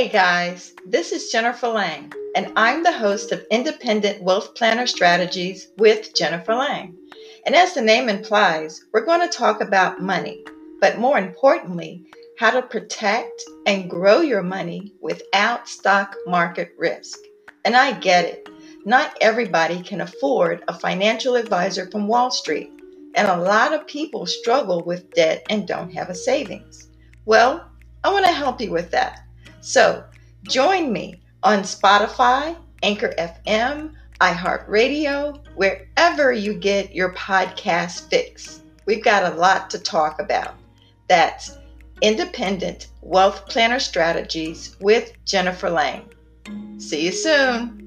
Hey guys, this is Jennifer Lang, and I'm the host of Independent Wealth Planner Strategies with Jennifer Lang. And as the name implies, we're going to talk about money, but more importantly, how to protect and grow your money without stock market risk. And I get it. Not everybody can afford a financial advisor from Wall Street, and a lot of people struggle with debt and don't have a savings. Well, I want to help you with that. So join me on Spotify, Anchor FM, iHeartRadio, wherever you get your podcast fix. We've got a lot to talk about. That's Independent Wealth Planner Strategies with Jennifer Lang. See you soon.